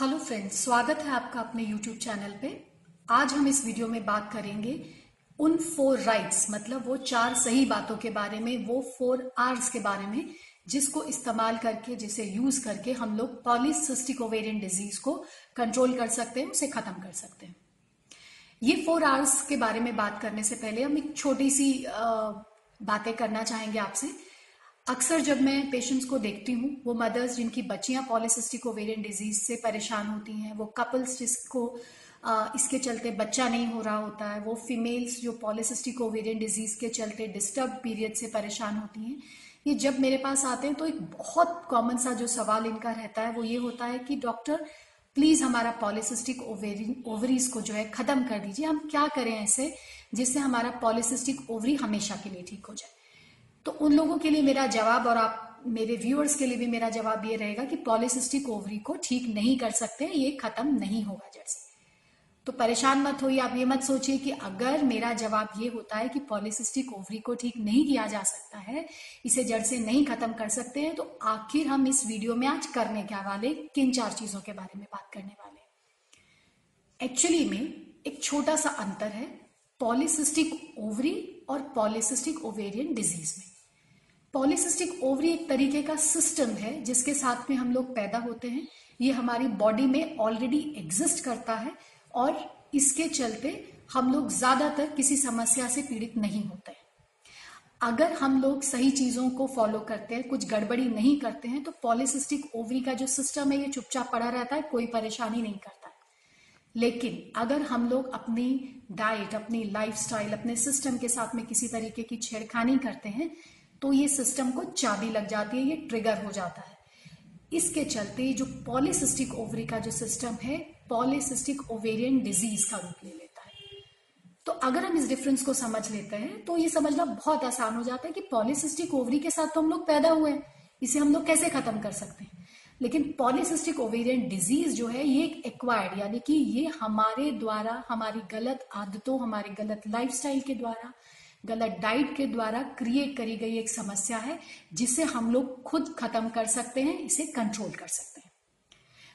Hello friends, स्वागत है आपका अपने यूट्यूब चैनल पे। आज हम इस वीडियो में बात करेंगे उन फोर राइट्स मतलब वो चार सही बातों के बारे में, वो फोर आर्स के बारे में, जिसको इस्तेमाल करके, जिसे यूज़ करके हम लोग पॉलीसिस्टिक ओवेरियन डिज़ीज़ को कंट्रोल कर सकते हैं, उसे खत्म कर सकते हैं। ये फोर आर्स के बारे में बात करने से पहले हम एक छोटी सी बातें करना चाहेंगे आपसे। अक्सर जब मैं पेशेंट्स को देखती हूँ, वो मदर्स जिनकी बच्चियाँ पॉलिसिस्टिक ओवेरियन डिज़ीज़ से परेशान होती हैं, वो कपल्स जिसको इसके चलते बच्चा नहीं हो रहा होता है, वो फीमेल्स जो पॉलिसिस्टिक ओवेरियन डिज़ीज़ के चलते डिस्टर्ब पीरियड से परेशान होती हैं, ये जब मेरे पास आते हैं तो एक बहुत कॉमन सा जो सवाल इनका रहता है, वो ये होता है कि, डॉक्टर प्लीज़ हमारा पॉलिसिस्टिक ओवेरिन ओवरीज को जो है खत्म कर दीजिए, हम क्या करें ऐसे जिससे हमारा पॉलिसिस्टिक ओवरी हमेशा के लिए ठीक हो जाए? तो उन लोगों के लिए मेरा जवाब और आप, मेरे व्यूअर्स के लिए भी मेरा जवाब ये रहेगा कि पॉलिसिस्टिक ओवरी को ठीक नहीं कर सकते, ये खत्म नहीं होगा जड़ से तो परेशान मत होइए, आप ये मत सोचिए कि अगर मेरा जवाब ये होता है कि पॉलिसिस्टिक ओवरी को ठीक नहीं किया जा सकता है, इसे जड़ से नहीं खत्म कर सकते हैं तो आखिर हम इस वीडियो में आज करने क्या वाले? किन चार चीज़ों के बारे में बात करने वाले? एक्चुअली में एक छोटा सा अंतर है पॉलिसिस्टिक ओवरी और पॉलिसिस्टिक ओवेरियन डिज़ीज़ में। पॉलिसिस्टिक ओवरी एक तरीके का सिस्टम है, जिसके साथ में हम लोग पैदा होते हैं। ये हमारी बॉडी में ऑलरेडी एग्जिस्ट करता है और इसके चलते हम लोग ज़्यादातर किसी समस्या से पीड़ित नहीं होते हैं। अगर हम लोग सही चीज़ों को फॉलो करते हैं, कुछ गड़बड़ी नहीं करते हैं तो पॉलिसिस्टिक ओवरी का जो सिस्टम है, ये चुपचाप पड़ा रहता है, कोई परेशानी नहीं करता लेकिन अगर हम लोग अपनी डाइट अपनी लाइफस्टाइल अपने सिस्टम के साथ में किसी तरीके की छेड़खानी करते हैं तो ये सिस्टम को चाबी लग जाती है, ये ट्रिगर हो जाता है। इसके चलते जो पॉलिसिस्टिक ओवरी का जो सिस्टम है पॉलिसिस्टिक ओवेरियन डिज़ीज़ का रूप ले लेता है। तो अगर हम इस डिफरेंस को समझ लेते हैं तो ये समझना बहुत आसान हो जाता है कि पॉलिसिस्टिक ओवरी के साथ तो हम लोग पैदा हुए हैं, इसे हम लोग कैसे खत्म कर सकते हैं? लेकिन पॉलिसिस्टिक ओवेरियन डिज़ीज़ जो है, ये एक एक्वायर्ड यानी कि ये हमारे द्वारा, हमारी गलत आदतों, हमारी गलत लाइफस्टाइल के द्वारा गलत डाइट के द्वारा क्रिएट करी गई एक समस्या है, जिसे हम लोग खुद खत्म कर सकते हैं, इसे कंट्रोल कर सकते हैं।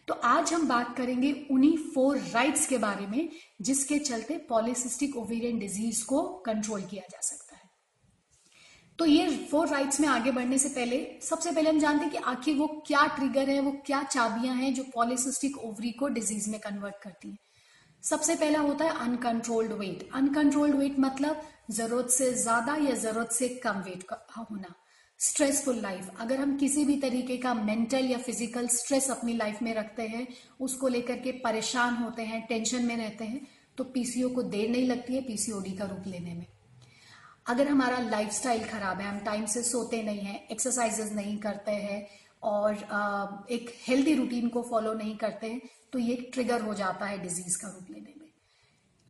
तो आज हम बात करेंगे उन्हीं फोर राइट्स के बारे में, जिसके चलते पॉलिसिस्टिक ओवेरियन डिज़ीज़ को कंट्रोल किया जा सकता है। तो ये फोर राइट्स में आगे बढ़ने से पहले, सबसे पहले हम जानते हैं कि आखिर वो क्या ट्रिगर है, वो क्या चाबियाँ हैं जो पॉलिसिस्टिक ओवरी को डिज़ीज़ में कन्वर्ट करती है। सबसे पहला होता है अनकंट्रोल्ड वेट अनकंट्रोल्ड वेट मतलब ज़रूरत से ज़्यादा या ज़रूरत से कम वेट का होना। स्ट्रेसफुल लाइफ अगर हम किसी भी तरीके का मेंटल या फ़िज़िकल स्ट्रेस अपनी लाइफ में रखते हैं, उसको लेकर के परेशान होते हैं टेंशन में रहते हैं तो पीसीओ को देर नहीं लगती है पीसीओडी का रूप लेने में। अगर हमारा लाइफस्टाइल खराब है, हम टाइम से सोते नहीं हैं एक्सरसाइजेस नहीं करते हैं और एक हेल्दी रूटीन को फॉलो नहीं करते हैं तो ये ट्रिगर हो जाता है डिज़ीज़ का रूप लेने में।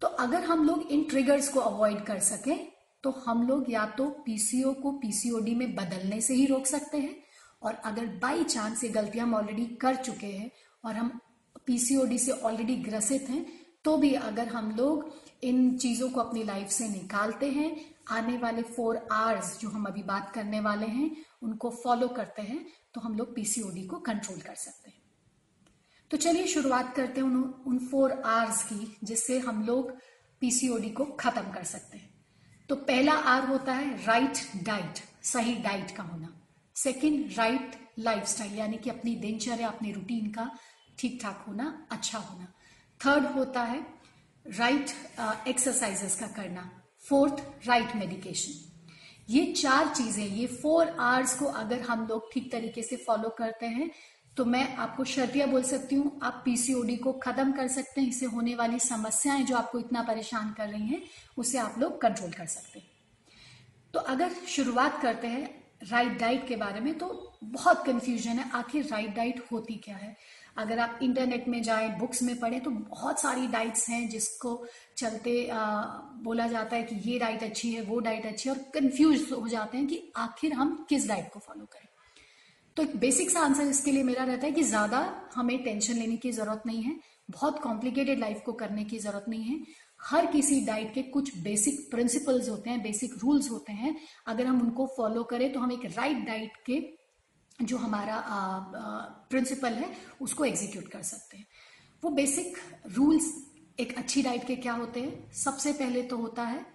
तो अगर हम लोग इन ट्रिगर्स को अवॉइड कर सकें तो हम लोग या तो पीसीओ को पीसीओडी में बदलने से ही रोक सकते हैं, और अगर बाई चांस ये गलतियाँ हम ऑलरेडी कर चुके हैं, और हम पीसीओडी से ऑलरेडी ग्रसित हैं तो भी अगर हम लोग इन चीज़ों को अपनी लाइफ से निकालते हैं, आने वाले फोर आवर्स जो हम अभी बात करने वाले हैं, उनको फॉलो करते हैं तो हम लोग पीसीओडी को कंट्रोल कर सकते हैं। तो चलिए शुरुआत करते हैं उन उन फोर आवर्स की, जिससे हम लोग पीसीओडी को खत्म कर सकते हैं। तो पहला आर होता है राइट डाइट सही डाइट का होना। सेकंड राइट लाइफस्टाइल यानी कि अपनी दिनचर्या, अपनी रूटीन का ठीक ठाक होना अच्छा होना। थर्ड होता है राइट एक्सरसाइजेस का करना। फोर्थ राइट मेडिकेशन ये चार चीज़ें, ये फोर आवर्स को अगर हम लोग ठीक तरीके से फॉलो करते हैं तो मैं आपको शर्तिया बोल सकती हूँ, आप पीसीओडी को खत्म कर सकते हैं। इससे होने वाली समस्याएँ जो आपको इतना परेशान कर रही हैं, उसे आप लोग कंट्रोल कर सकते हैं। तो अगर शुरुआत करते हैं राइट डाइट के बारे में तो बहुत कंफ्यूजन है, आखिर राइट डाइट होती क्या है? अगर आप इंटरनेट में जाएँ बुक्स में पढ़ें तो बहुत सारी डाइट्स हैं जिसको चलते आ, बोला जाता है कि ये डाइट अच्छी है वो डाइट अच्छी है और कंफ्यूज हो जाते हैं कि आखिर हम किस डाइट को फॉलो करें। तो एक बेसिक सा आंसर इसके लिए मेरा रहता है कि ज़्यादा हमें टेंशन लेने की ज़रूरत नहीं है बहुत कॉम्प्लिकेटेड लाइफ को करने की ज़रूरत नहीं है। हर किसी डाइट के कुछ बेसिक प्रिंसिपल्स होते हैं बेसिक रूल्स होते हैं। अगर हम उनको फॉलो करें तो हम एक राइट right डाइट के जो हमारा प्रिंसिपल है, उसको एग्जीक्यूट कर सकते हैं। वो बेसिक रूल्स एक अच्छी डाइट के क्या होते हैं? सबसे पहले तो होता है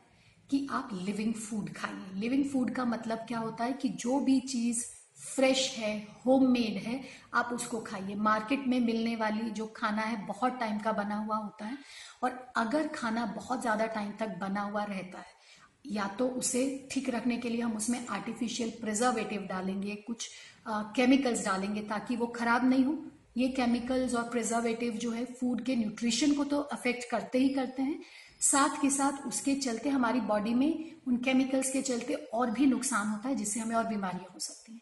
कि आप लिविंग फ़ूड खाइए। लिविंग फ़ूड का मतलब क्या होता है कि जो भी चीज़ फ्रेश है होममेड है, आप उसको खाइए। मार्केट में मिलने वाली जो खाना है, बहुत टाइम का बना हुआ होता है। और अगर खाना बहुत ज़्यादा टाइम तक बना हुआ रहता है या तो उसे ठीक रखने के लिए हम उसमें आर्टिफिशियल प्रिजर्वेटिव डालेंगे, कुछ केमिकल्स डालेंगे ताकि वो खराब नहीं हो। ये केमिकल्स और प्रिजर्वेटिव जो है फ़ूड के न्यूट्रिशन को तो अफेक्ट करते ही करते हैं। साथ के साथ उसके चलते हमारी बॉडी में, उन केमिकल्स के चलते और भी नुकसान होता है, जिससे हमें और बीमारियाँ हो सकती हैं।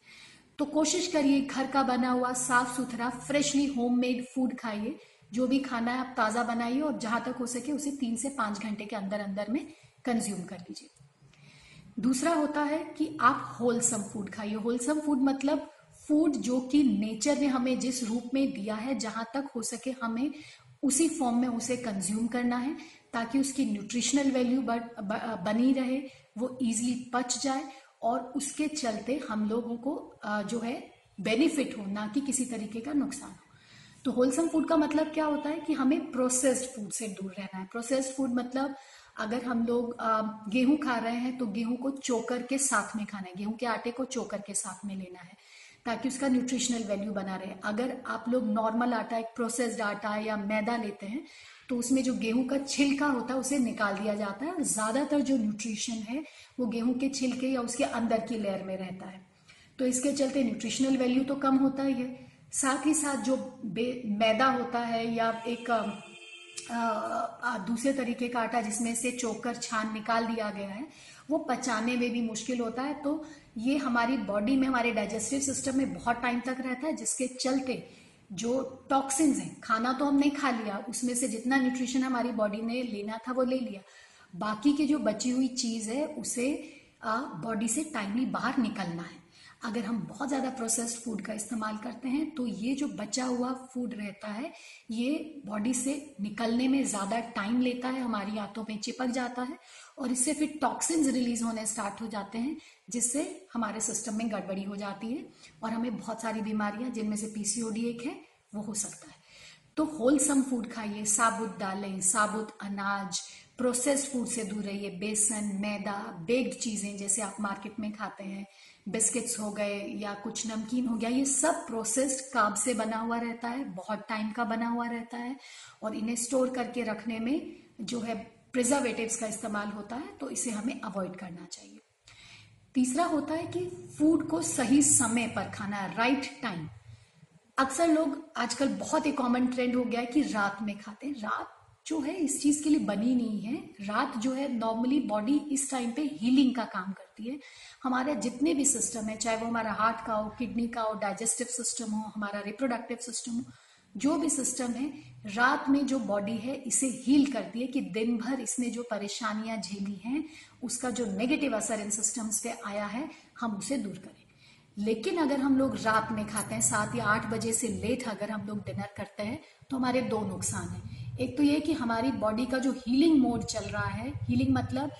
तो कोशिश करिए, घर का बना हुआ साफ़ सुथरा फ्रेशली होममेड फ़ूड खाइए। जो भी खाना है आप ताज़ा बनाइए और जहाँ तक हो सके उसे तीन से पाँच घंटे के अंदर अंदर में कंज्यूम कर लीजिए दूसरा होता है कि आप होलसम फ़ूड खाइए। होलसम फ़ूड मतलब फ़ूड जो कि नेचर ने हमें जिस रूप में दिया है, जहाँ तक हो सके हमें उसी फॉर्म में उसे कंज्यूम करना है, ताकि उसकी न्यूट्रिशनल वैल्यू बनी रहे, वो इजीली पच जाए, और उसके चलते हम लोगों को जो है बेनिफिट हो, ना कि किसी तरीके का नुकसान हो। तो होलसम फ़ूड का मतलब क्या होता है कि हमें प्रोसेस्ड फ़ूड से दूर रहना है। प्रोसेस्ड फ़ूड मतलब अगर हम लोग गेहूँ खा रहे हैं तो गेहूँ को चोकर के साथ में खाना है। गेहूँ के आटे को चोकर के साथ में लेना है, ताकि उसका न्यूट्रिशनल वैल्यू बना रहे। अगर आप लोग नॉर्मल आटा, एक प्रोसेस्ड आटा या मैदा लेते हैं तो उसमें जो गेहूँ का छिलका होता है, उसे निकाल दिया जाता है ज़्यादातर जो न्यूट्रिशन है, वो गेहूँ के छिलके या उसके अंदर की लेयर में रहता है। तो इसके चलते न्यूट्रिशनल वैल्यू तो कम होता ही है। साथ ही साथ जो मैदा होता है या एक दूसरे तरीके का आटा जिसमें से चोकर, छान निकाल दिया गया है, वो पचाने में भी मुश्किल होता है। तो ये हमारी बॉडी में, हमारे डाइजेस्टिव सिस्टम में बहुत टाइम तक रहता है, जिसके चलते जो टॉक्सिन्स हैं, खाना तो हमने खा लिया, उसमें से जितना न्यूट्रिशन हमारी बॉडी ने लेना था, वो ले लिया। बाकी की जो बची हुई चीज़ है, उसे बॉडी से टाइमली बाहर निकलना है। अगर हम बहुत ज़्यादा प्रोसेस्ड फ़ूड का इस्तेमाल करते हैं तो ये जो बचा हुआ फ़ूड रहता है, ये बॉडी से निकलने में ज़्यादा टाइम लेता है, हमारी आंतों में चिपक जाता है और इससे फिर टॉक्सिन्स रिलीज़ होने स्टार्ट हो जाते हैं, जिससे हमारे सिस्टम में गड़बड़ी हो जाती है और हमें बहुत सारी बीमारियाँ, जिनमें से पीसीओडी एक है, वो हो सकता है। तो होलसम फ़ूड खाइए, साबुत दालें, साबुत अनाज प्रोसेस्ड फ़ूड से दूर रहिए, बेसन, मैदा बेक्ड चीज़ें, जैसे आप मार्केट में खाते हैं। बिस्किट्स हो गए या कुछ नमकीन हो गया, ये सब प्रोसेस्ड काब से बना हुआ रहता है, बहुत टाइम का बना हुआ रहता है और इन्हें स्टोर करके रखने में जो है प्रिजर्वेटिव्स का इस्तेमाल होता है तो इसे हमें अवॉइड करना चाहिए। तीसरा होता है कि फ़ूड को सही समय पर खाना राइट टाइम अक्सर लोग आजकल बहुत ही कॉमन ट्रेंड हो गया है कि रात में खाते हैं। रात जो है इस चीज़ के लिए बनी नहीं है। रात जो है नॉर्मली बॉडी इस टाइम पे हीलिंग का काम करती है। हमारे जितने भी सिस्टम है, चाहे वो हमारा हार्ट का हो किडनी का हो डाइजेस्टिव सिस्टम हो, हमारा रिप्रोडक्टिव सिस्टम हो, जो भी सिस्टम है, रात में जो बॉडी है, इसे हील करती है कि दिन भर इसने जो परेशानियाँ झेली हैं, उसका जो नेगेटिव असर इन सिस्टम्स पे आया है, हम उसे दूर करें। लेकिन अगर हम लोग रात में खाते हैं, सात या आठ बजे से लेट अगर हम लोग डिनर करते हैं तो हमारे दो नुकसान है। एक तो ये कि हमारी बॉडी का जो हीलिंग मोड चल रहा है हीलिंग मतलब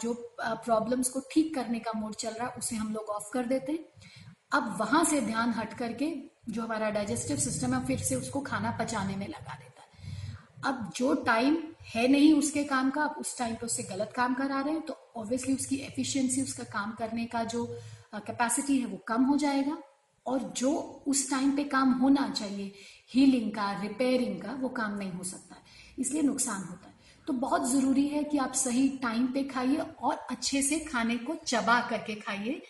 जो प्रॉब्लम्स को ठीक करने का मोड चल रहा है, उसे हम लोग ऑफ़ कर देते हैं। अब वहाँ से ध्यान हट करके जो हमारा डाइजेस्टिव सिस्टम है, फिर से उसको खाना पचाने में लगा देता है। अब जो टाइम है नहीं उसके काम का, अब उस टाइम पे उससे गलत काम करा रहे हैं तो ऑब्वियसली उसकी एफिशिएंसी उसका काम करने का जो कैपेसिटी है वो कम हो जाएगा। और जो उस टाइम पे काम होना चाहिए हीलिंग का रिपेयरिंग का, वो काम नहीं हो सकता। इसलिए नुकसान होता है। तो बहुत ज़रूरी है कि आप सही टाइम पे खाइए और अच्छे से खाने को चबा करके खाइए।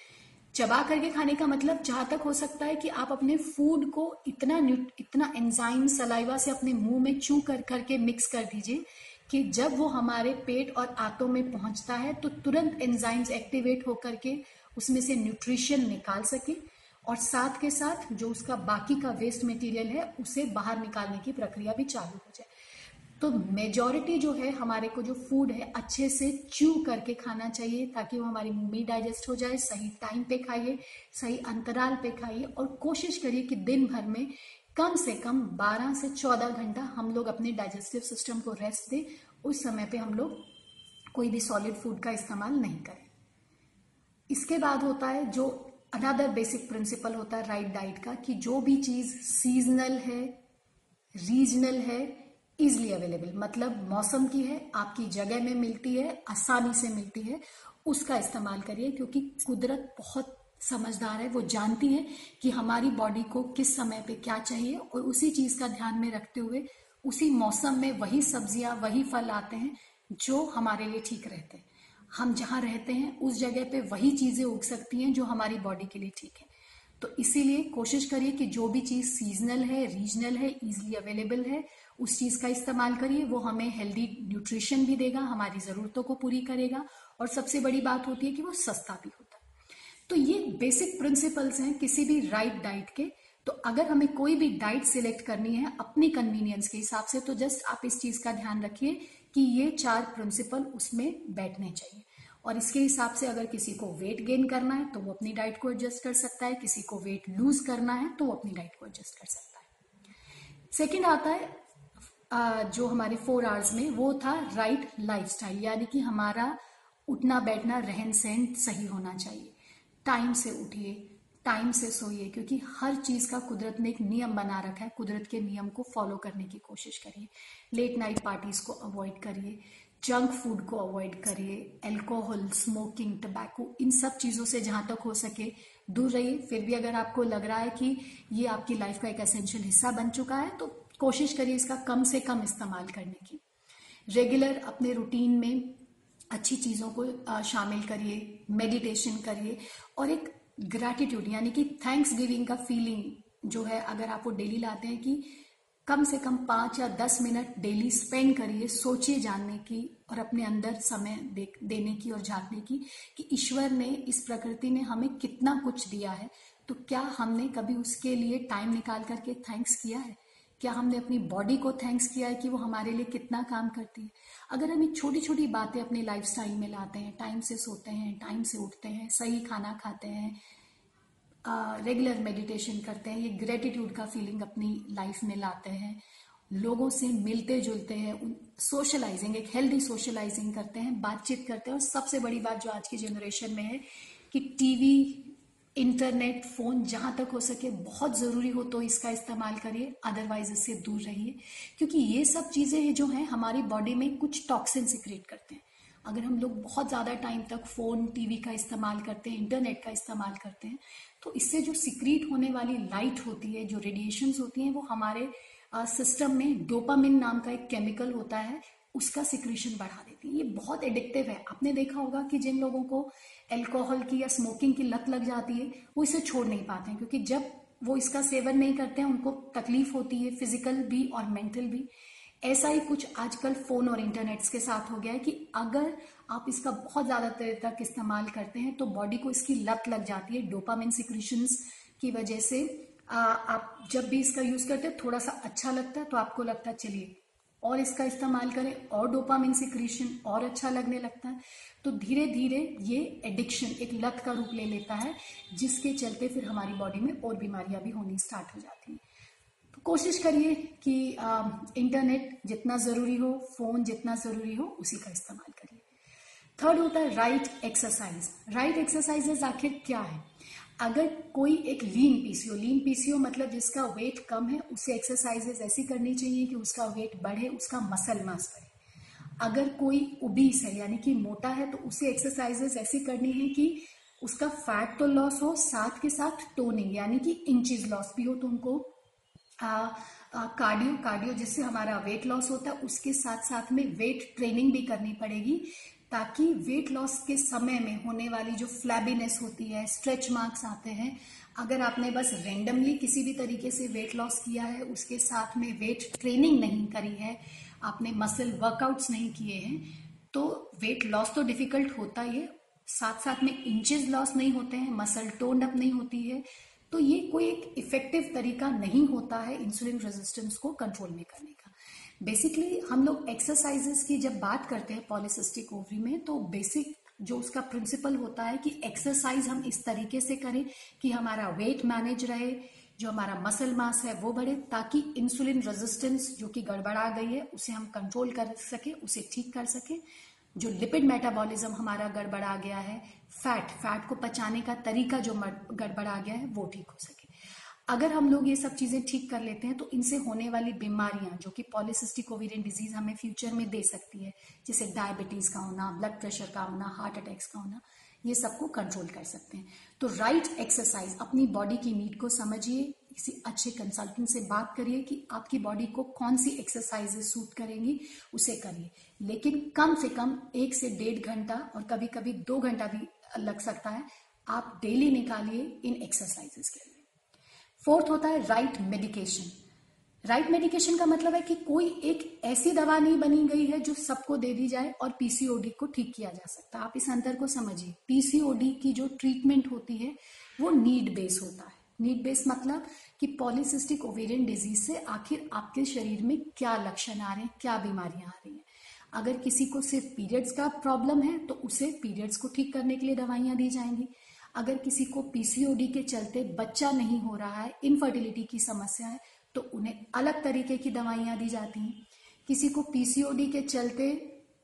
चबा करके खाने का मतलब जहाँ तक हो सकता है कि आप अपने फ़ूड को इतना इतना एंजाइम सलाइवा से अपने मुँह में चू कर, करके मिक्स कर दीजिए कि जब वो हमारे पेट और आंतों में पहुँचता है तो तुरंत एंजाइम्स एक्टिवेट होकर के उसमें से न्यूट्रिशन निकाल सके और साथ के साथ जो उसका बाकी का वेस्ट मटेरियल है उसे बाहर निकालने की प्रक्रिया भी चालू हो जाए। तो मेजोरिटी जो है, हमारे को जो फ़ूड है, अच्छे से च्यू करके खाना चाहिए, ताकि वो हमारी मुँह में डाइजेस्ट हो जाए, सही टाइम पे खाइए सही अंतराल पे खाइए और कोशिश करिए कि दिन भर में कम से कम 12 से 14 घंटा हम लोग अपने डाइजेस्टिव सिस्टम को रेस्ट दें। उस समय पे हम लोग कोई भी सॉलिड फ़ूड का इस्तेमाल नहीं करें। इसके बाद होता है जो अनदर बेसिक प्रिंसिपल होता है राइट डाइट का, कि जो भी चीज़ सीजनल है रीजनल है इजिली अवेलेबल मतलब मौसम की है, आपकी जगह में मिलती है, आसानी से मिलती है, उसका इस्तेमाल करिए, क्योंकि कुदरत बहुत समझदार है, वो जानती है कि हमारी बॉडी को किस समय पे क्या चाहिए, और उसी चीज़ का ध्यान में रखते हुए उसी मौसम में वही सब्ज़ियाँ, वही फल आते हैं, जो हमारे लिए ठीक रहते हैं। हम जहाँ रहते हैं, उस जगह पे वही चीज़ें उग सकती हैं, जो हमारी बॉडी के लिए ठीक है। तो इसीलिए कोशिश करिए कि जो भी चीज़ सीजनल है रीजनल है इजिली अवेलेबल है उस चीज़ का इस्तेमाल करिए, वो हमें हेल्दी न्यूट्रिशन भी देगा, हमारी जरूरतों को पूरी करेगा और सबसे बड़ी बात होती है कि वो सस्ता भी होता है। तो ये बेसिक प्रिंसिपल्स हैं किसी भी राइट right डाइट के। तो अगर हमें कोई भी डाइट सिलेक्ट करनी है अपनी कन्वीनियंस के हिसाब से तो जस्ट आप इस चीज़ का ध्यान रखिए कि ये चार प्रिंसिपल उसमें बैठने चाहिए। और इसके हिसाब से अगर किसी को वेट गेन करना है तो वो अपनी डाइट को एडजस्ट कर सकता है। किसी को वेट लूज करना है तो वो अपनी डाइट को एडजस्ट कर सकता है। सेकेंड आता है जो हमारे फोर आवर्स में, वो था राइट लाइफस्टाइल यानी कि हमारा उठना, बैठना, रहन सहन सही होना चाहिए। टाइम से उठिए टाइम से सोइए, क्योंकि हर चीज़ का कुदरत ने एक नियम बना रखा है। कुदरत के नियम को फॉलो करने की कोशिश करिए। लेट नाइट पार्टीज़ को अवॉइड करिए जंक फ़ूड को अवॉइड करिए अल्कोहल स्मोकिंग टबैको इन सब चीज़ों से जहाँ तक हो सके दूर रहिए। फिर भी अगर आपको लग रहा है कि ये आपकी लाइफ का एक एसेंशियल हिस्सा बन चुका है तो कोशिश करिए इसका कम से कम इस्तेमाल करने की। रेगुलर अपने रूटीन में अच्छी चीज़ों को शामिल करिए मेडिटेशन करिए और एक ग्रैटिट्यूड यानी कि थैंक्स गिविंग का फीलिंग जो है, अगर आप वो डेली लाते हैं कि कम से कम पाँच या दस मिनट डेली स्पेंड करिए सोचिए जानने की और अपने अंदर समय देने की और झांकने की कि ईश्वर ने इस प्रकृति ने हमें कितना कुछ दिया है। तो क्या हमने कभी उसके लिए टाइम निकाल करके थैंक्स किया है? क्या हमने अपनी बॉडी को थैंक्स किया है कि वो हमारे लिए कितना काम करती है? अगर हम एक छोटी छोटी बातें अपने लाइफ में लाते हैं टाइम से सोते हैं टाइम से उठते हैं, सही खाना खाते हैं रेगुलर मेडिटेशन करते हैं, ये ग्रेटिट्यूड का फीलिंग अपनी लाइफ में लाते हैं, लोगों से मिलते जुलते हैं सोशलाइजिंग एक हेल्दी सोशलाइजिंग करते हैं, बातचीत करते हैं, और सबसे बड़ी बात जो आज की जनरेशन में है कि टीवी इंटरनेट फ़ोन जहाँ तक हो सके बहुत ज़रूरी हो तो इसका इस्तेमाल करिए अदरवाइज़ इससे दूर रहिए। क्योंकि ये सब चीज़ें हैं जो हैं, हमारी बॉडी में कुछ टॉक्सिन सिक्रेट करते हैं। अगर हम लोग बहुत ज़्यादा टाइम तक फ़ोन टीवी का इस्तेमाल करते हैं इंटरनेट का इस्तेमाल करते हैं तो इससे जो सिक्रीट होने वाली लाइट होती है, जो रेडिएशन होती हैं, वो हमारे सिस्टम में डोपामिन नाम का एक केमिकल होता है उसका सिक्रेशन बढ़ा देती है। ये बहुत एडिक्टिव है। आपने देखा होगा कि जिन लोगों को एल्कोहल की या स्मोकिंग की लत लग जाती है, वो इसे छोड़ नहीं पाते हैं, क्योंकि जब वो इसका सेवन नहीं करते हैं, उनको तकलीफ़ होती है फ़िज़िकल भी और मेंटल भी। ऐसा ही कुछ आजकल फ़ोन और इंटरनेट के साथ हो गया है कि अगर आप इसका बहुत ज़्यादा देर तक इस्तेमाल करते हैं तो बॉडी को इसकी लत लग जाती है। डोपामिन सिक्रेशन की वजह से आप जब भी इसका यूज़ करते हैं, थोड़ा सा अच्छा लगता है तो आपको लगता है, चलिए और इसका इस्तेमाल करें और डोपामिन सिक्रीशन और अच्छा लगने लगता है। तो धीरे धीरे ये एडिक्शन एक लत का रूप ले लेता है जिसके चलते फिर हमारी बॉडी में और बीमारियाँ भी होनी स्टार्ट हो जाती हैं। तो कोशिश करिए कि आ, इंटरनेट जितना ज़रूरी हो फ़ोन जितना ज़रूरी हो उसी का इस्तेमाल करिए। थर्ड होता है राइट एक्सरसाइज राइट एक्सरसाइजेज आखिर क्या है? अगर कोई एक लीन पीसीओ लीन पीसीओ मतलब जिसका वेट कम है, उसे एक्सरसाइजेस ऐसी करनी चाहिए कि उसका वेट बढ़े, उसका मसल मास बढ़े। अगर कोई उबीस है, यानी कि मोटा है तो उसे एक्सरसाइजेस ऐसी करनी है कि उसका फैट तो लॉस हो, साथ के साथ टोनिंग यानी कि इंचेस लॉस भी हो तो उनको कार्डियो कार्डियो जिससे हमारा वेट लॉस होता है, उसके साथ साथ में वेट ट्रेनिंग भी करनी पड़ेगी। ताकि वेट लॉस के समय में होने वाली जो फ्लैबीनेस होती है स्ट्रेच मार्क्स आते हैं, अगर आपने बस रेंडमली किसी भी तरीके से वेट लॉस किया है, उसके साथ में वेट ट्रेनिंग नहीं करी है, आपने मसल वर्कआउट्स नहीं किए हैं तो वेट लॉस तो डिफ़िकल्ट होता ही है। साथ साथ में इंचेस लॉस नहीं होते हैं मसल टोन अप नहीं होती है तो ये कोई एक इफ़ेक्टिव तरीका नहीं होता है इंसुलिन रेजिस्टेंस को कंट्रोल में करने का। बेसिकली हम लोग एक्सरसाइजेस की जब बात करते हैं पॉलिसिस्टिक ओवरी में तो बेसिक जो उसका प्रिंसिपल होता है कि एक्सरसाइज हम इस तरीके से करें कि हमारा वेट मैनेज रहे, जो हमारा मसल मास है वो बढ़े, ताकि इंसुलिन रेजिस्टेंस जो कि गड़बड़ा गई है, उसे हम कंट्रोल कर सके, उसे ठीक कर सके। जो लिपिड मेटाबॉलिज्म हमारा गड़बड़ा गया है फैट फैट को पचाने का तरीका जो गड़बड़ा गया है, वो ठीक हो सके। अगर हम लोग ये सब चीज़ें ठीक कर लेते हैं तो इनसे होने वाली बीमारियाँ, जो कि पॉलिसिस्टिक ओवेरियन डिज़ीज़ हमें फ्यूचर में दे सकती है, जैसे डायबिटीज़ का होना ब्लड प्रेशर का होना हार्ट अटैक्स का होना, ये सबको कंट्रोल कर सकते हैं। तो राइट एक्सरसाइज अपनी बॉडी की नीड को समझिए, किसी अच्छे कंसल्टेंट से बात करिए कि आपकी बॉडी को कौन सी एक्सरसाइजेस सूट करेंगी, उसे करिए। लेकिन कम से कम एक से डेढ़ घंटा और कभी कभी दो घंटा भी लग सकता है, आप डेली निकालिए इन एक्सरसाइजेस के फोर्थ होता है राइट मेडिकेशन राइट मेडिकेशन का मतलब है कि कोई एक ऐसी दवा नहीं बनी गई है जो सबको दे दी जाए और पीसीओडी को ठीक किया जा सकता। आप इस अंतर को समझिए। पीसीओडी की जो ट्रीटमेंट होती है, वो नीड बेस होता है। नीड बेस मतलब कि पॉलिसिस्टिक ओवेरियन डिज़ीज़ से आखिर आपके शरीर में क्या लक्षण आ रहे हैं, क्या बीमारियाँ आ रही हैं। अगर किसी को सिर्फ़ पीरियड्स का प्रॉब्लम है तो उसे पीरियड्स को ठीक करने के लिए दवाइयाँ दी जाएँगी। अगर किसी को पीसीओडी के चलते बच्चा नहीं हो रहा है इनफर्टिलिटी की समस्या है तो उन्हें अलग तरीके की दवाइयाँ दी जाती हैं। किसी को पीसीओडी के चलते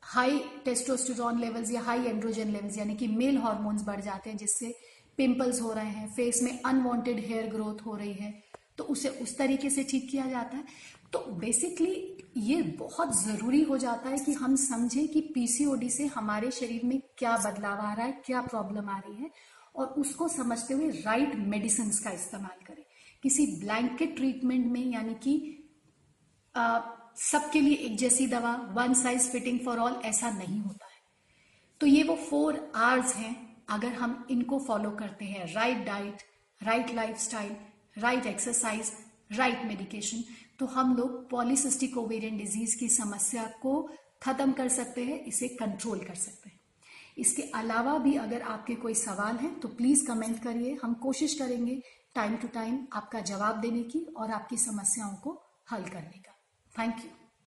हाई टेस्टोस्टेरॉन लेवल्स या हाई एंड्रोजन लेवल्स यानी कि मेल हार्मोन्स बढ़ जाते हैं, जिससे पिंपल्स हो रहे हैं फेस में अनवांटेड हेयर ग्रोथ हो रही है तो उसे उस तरीके से ठीक किया जाता है। तो बेसिकली ये बहुत ज़रूरी हो जाता है कि हम समझें कि पीसीओडी से हमारे शरीर में क्या बदलाव आ रहा है, क्या प्रॉब्लम आ रही है और उसको समझते हुए राइट मेडिसिन का इस्तेमाल करें। किसी ब्लैंकेट ट्रीटमेंट में, यानी कि सबके लिए एक जैसी दवा one size fitting for all ऐसा नहीं होता है। तो ये वो फोर आर्स हैं, अगर हम इनको फॉलो करते हैं। Right diet right life style right exercise right medication तो हम लोग पॉलिसिस्टिक ओवेरियन डिज़ीज़ की समस्या को खत्म कर सकते हैं, इसे कंट्रोल कर सकते हैं। इसके अलावा भी अगर आपके कोई सवाल हैं तो प्लीज़ कमेंट करिए। हम कोशिश करेंगे टाइम टू टाइम आपका जवाब देने की और आपकी समस्याओं को हल करने का। Thank you